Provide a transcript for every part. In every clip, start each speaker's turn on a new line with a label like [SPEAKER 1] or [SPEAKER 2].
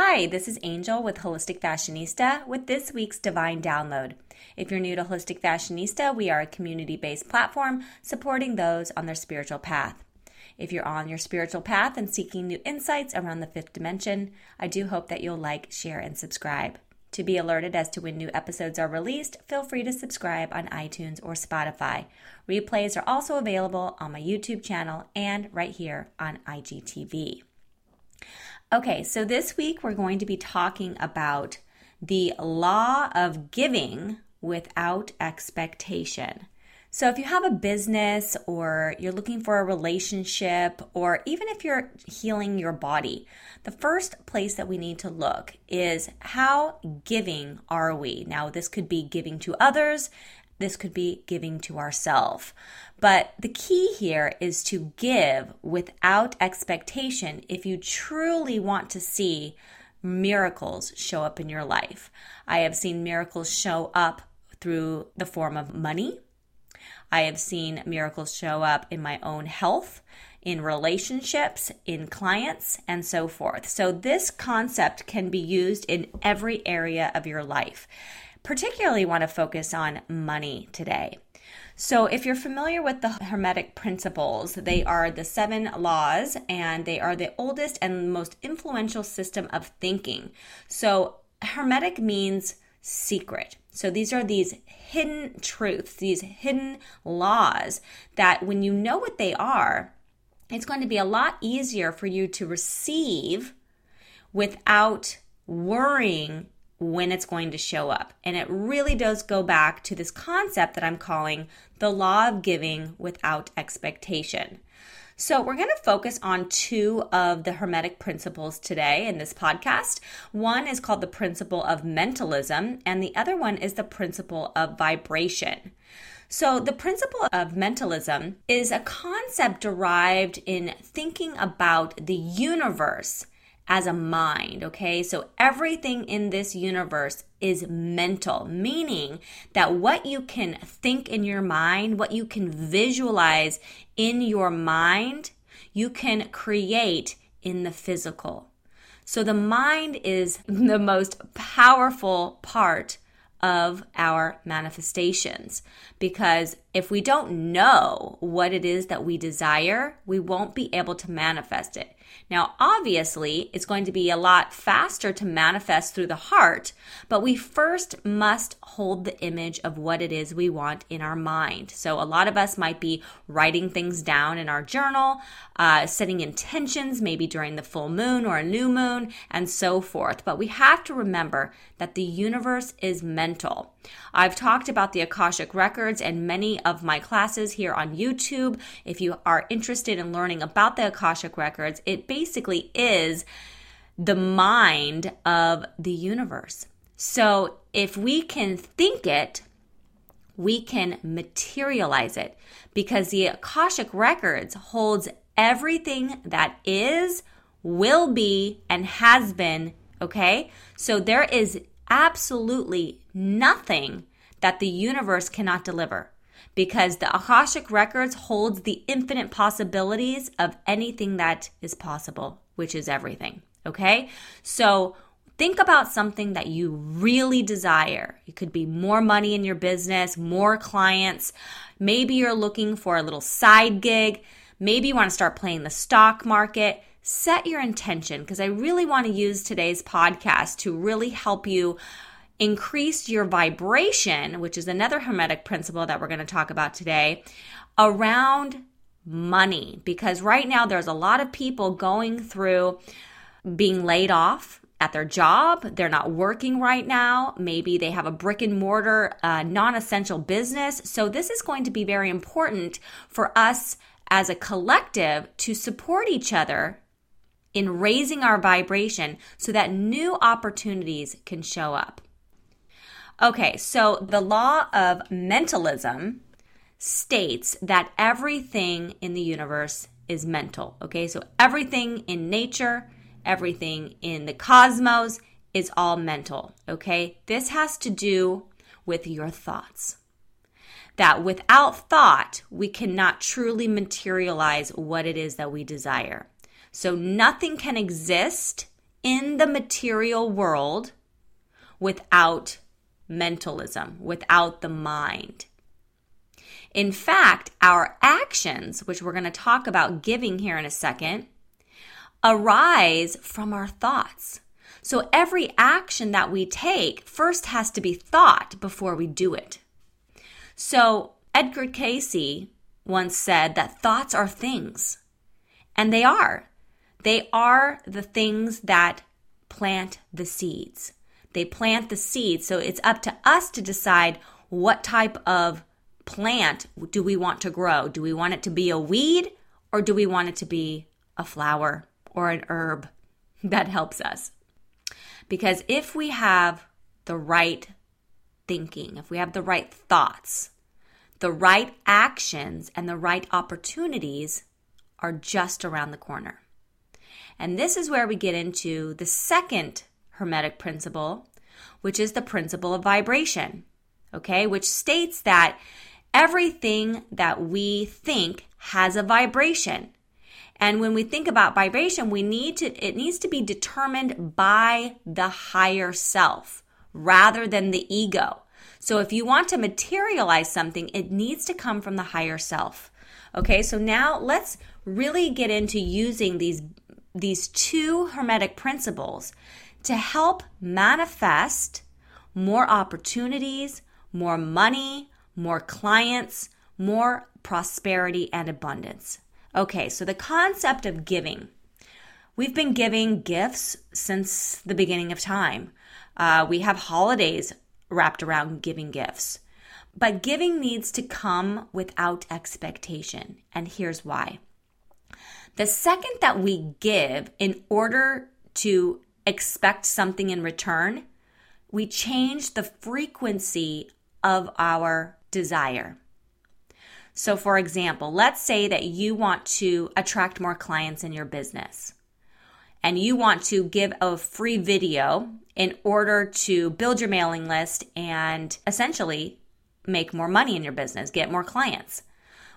[SPEAKER 1] Hi, this is Angel with Holistic Fashionista with this week's Divine Download. If you're new to Holistic Fashionista, we are a community based platform supporting those on their spiritual path. If you're on your spiritual path and seeking new insights around the fifth dimension, I do hope that you'll like, share, and subscribe. To be alerted as to when new episodes are released, feel free to subscribe on iTunes or Spotify. Replays are also available on my YouTube channel and right here on IGTV. Okay, so this week we're going to be talking about the law of giving without expectation. So, if you have a business or you're looking for a relationship, or even if you're healing your body, the first place that we need to look is how giving are we? Now, this could be giving to others, this could be giving to ourselves. But the key here is to give without expectation if you truly want to see miracles show up in your life. I have seen miracles show up through the form of money I have seen miracles show up in my own health, in relationships, in clients, and so forth. So, this concept can be used in every area of your life. Particularly, want to focus on money today. So, if you're familiar with the Hermetic principles, they are the seven laws and they are the oldest and most influential system of thinking. So, Hermetic means secret. So these are these hidden truths, these hidden laws that when you know what they are, it's going to be a lot easier for you to receive without worrying when it's going to show up. And it really does go back to this concept that I'm calling the law of giving without expectation. So, we're going to focus on two of the Hermetic principles today in this podcast. One is called the principle of mentalism, and the other one is the principle of vibration. So, the principle of mentalism is a concept derived in thinking about the universe as a mind, okay? So everything in this universe is mental, meaning that what you can think in your mind, what you can visualize in your mind, you can create in the physical. So the mind is the most powerful part of our manifestations because if we don't know what it is that we desire, we won't be able to manifest it. Now, obviously, it's going to be a lot faster to manifest through the heart, but we first must hold the image of what it is we want in our mind. So, a lot of us might be writing things down in our journal, uh, setting intentions maybe during the full moon or a new moon, and so forth. But we have to remember that the universe is mental. I've talked about the Akashic Records and many of my classes here on YouTube. If you are interested in learning about the Akashic Records, it basically is the mind of the universe. So if we can think it, we can materialize it because the Akashic Records holds everything that is, will be, and has been. Okay? So there is absolutely nothing that the universe cannot deliver because the Akashic Records holds the infinite possibilities of anything that is possible, which is everything. Okay? So think about something that you really desire. It could be more money in your business, more clients. Maybe you're looking for a little side gig. Maybe you want to start playing the stock market set your intention because I really want to use today's podcast to really help you increase your vibration, which is another Hermetic principle that we're going to talk about today, around money. Because right now, there's a lot of people going through being laid off at their job. They're not working right now. Maybe they have a brick and mortar, uh, non essential business. So, this is going to be very important for us as a collective to support each other in raising our vibration so that new opportunities can show up. Okay, so the law of mentalism states that everything in the universe is mental. Okay, so everything in nature, everything in the cosmos is all mental. Okay, this has to do with your thoughts. That without thought, we cannot truly materialize what it is that we desire. So nothing can exist in the material world without mentalism, without the mind. In fact, our actions, which we're going to talk about giving here in a second, arise from our thoughts. So every action that we take first has to be thought before we do it. So Edgar Cayce once said that thoughts are things, and they are. They are the things that plant the seeds. They plant the seeds. So it's up to us to decide what type of plant do we want to grow? Do we want it to be a weed or do we want it to be a flower or an herb that helps us? Because if we have the right thinking, if we have the right thoughts, the right actions, and the right opportunities are just around the corner. And this is where we get into the second Hermetic principle, which is the principle of vibration, okay, which states that everything that we think has a vibration. And when we think about vibration, we need to it needs to be determined by the higher self rather than the ego. So if you want to materialize something, it needs to come from the higher self. Okay? So now let's really get into using these these two hermetic principles to help manifest more opportunities, more money, more clients, more prosperity and abundance. Okay, so the concept of giving. We've been giving gifts since the beginning of time. Uh, we have holidays wrapped around giving gifts. But giving needs to come without expectation. And here's why. The second that we give in order to expect something in return, we change the frequency of our desire. So, for example, let's say that you want to attract more clients in your business and you want to give a free video in order to build your mailing list and essentially make more money in your business, get more clients.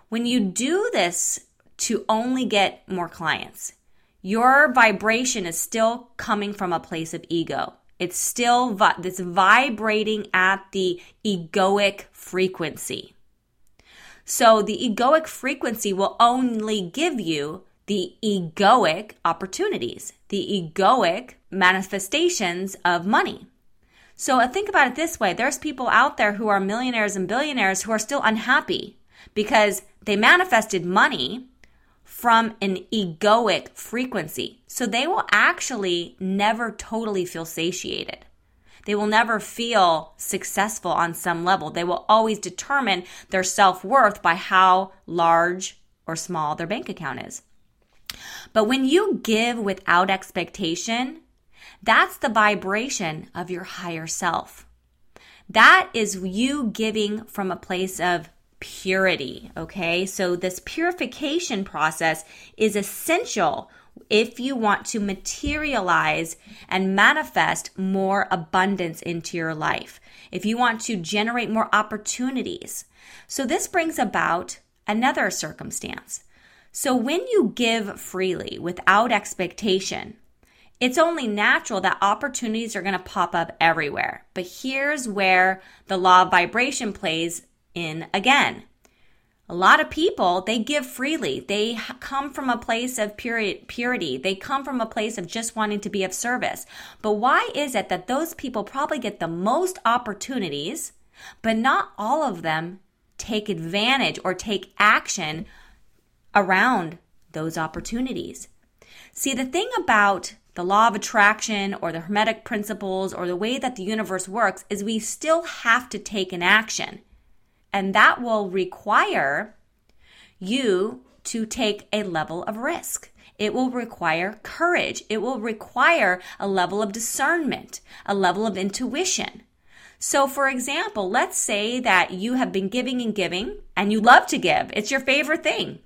[SPEAKER 1] When you do this to only get more clients, your vibration is still coming from a place of ego. It's still vi- it's vibrating at the egoic frequency. So the egoic frequency will only give you the egoic opportunities, the egoic manifestations of money. So uh, think about it this way there's people out there who are millionaires and billionaires who are still unhappy because they manifested money from an egoic frequency. So they will actually never totally feel satiated. They will never feel successful on some level. They will always determine their self worth by how large or small their bank account is. But when you give without expectation, that's the vibration of your higher self. That is you giving from a place of purity, okay? So, this purification process is essential if you want to materialize and manifest more abundance into your life, if you want to generate more opportunities. So, this brings about another circumstance. So, when you give freely without expectation, it's only natural that opportunities are going to pop up everywhere. But here's where the law of vibration plays in again. A lot of people, they give freely. They come from a place of purity. They come from a place of just wanting to be of service. But why is it that those people probably get the most opportunities, but not all of them take advantage or take action around those opportunities? See, the thing about the law of attraction or the hermetic principles or the way that the universe works is we still have to take an action. And that will require you to take a level of risk. It will require courage. It will require a level of discernment, a level of intuition. So, for example, let's say that you have been giving and giving and you love to give. It's your favorite thing.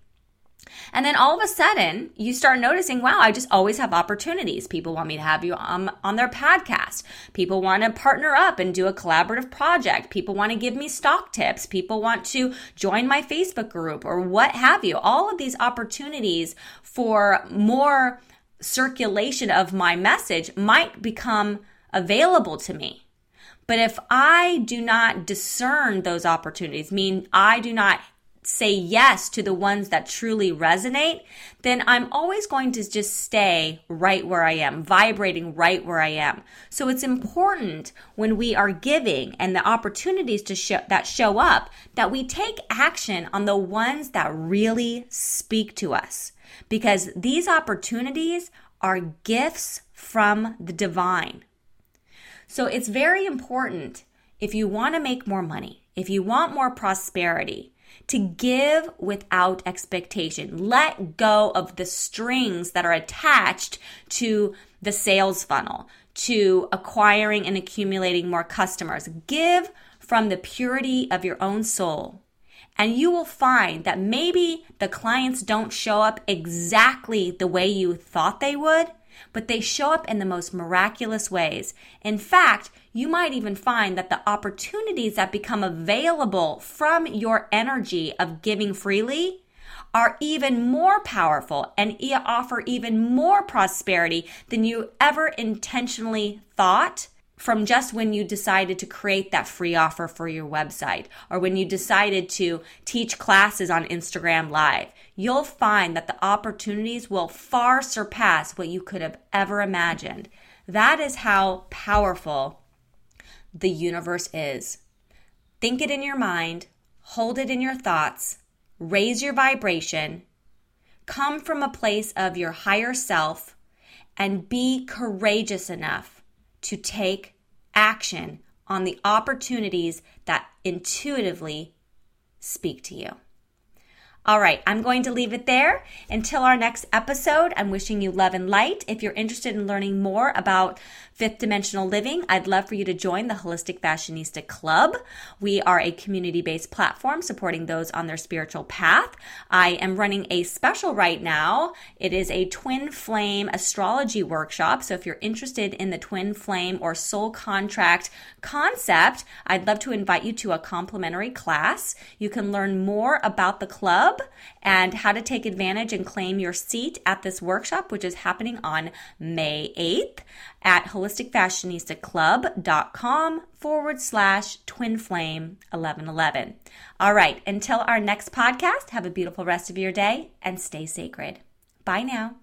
[SPEAKER 1] And then all of a sudden, you start noticing, wow, I just always have opportunities. People want me to have you on, on their podcast. People want to partner up and do a collaborative project. People want to give me stock tips. People want to join my Facebook group or what have you. All of these opportunities for more circulation of my message might become available to me. But if I do not discern those opportunities, mean I do not say yes to the ones that truly resonate, then I'm always going to just stay right where I am, vibrating right where I am. So it's important when we are giving and the opportunities to show, that show up that we take action on the ones that really speak to us because these opportunities are gifts from the divine. So it's very important if you want to make more money, if you want more prosperity, to give without expectation. Let go of the strings that are attached to the sales funnel, to acquiring and accumulating more customers. Give from the purity of your own soul. And you will find that maybe the clients don't show up exactly the way you thought they would, but they show up in the most miraculous ways. In fact, you might even find that the opportunities that become available from your energy of giving freely are even more powerful and offer even more prosperity than you ever intentionally thought from just when you decided to create that free offer for your website or when you decided to teach classes on Instagram Live. You'll find that the opportunities will far surpass what you could have ever imagined. That is how powerful the universe is. Think it in your mind, hold it in your thoughts, raise your vibration, come from a place of your higher self, and be courageous enough to take action on the opportunities that intuitively speak to you. All right, I'm going to leave it there. Until our next episode, I'm wishing you love and light. If you're interested in learning more about fifth dimensional living, I'd love for you to join the Holistic Fashionista Club. We are a community based platform supporting those on their spiritual path. I am running a special right now. It is a twin flame astrology workshop. So if you're interested in the twin flame or soul contract concept, I'd love to invite you to a complimentary class. You can learn more about the club Club and how to take advantage and claim your seat at this workshop, which is happening on May 8th at holisticfashionistaclub.com forward slash twin flame 1111. All right, until our next podcast, have a beautiful rest of your day and stay sacred. Bye now.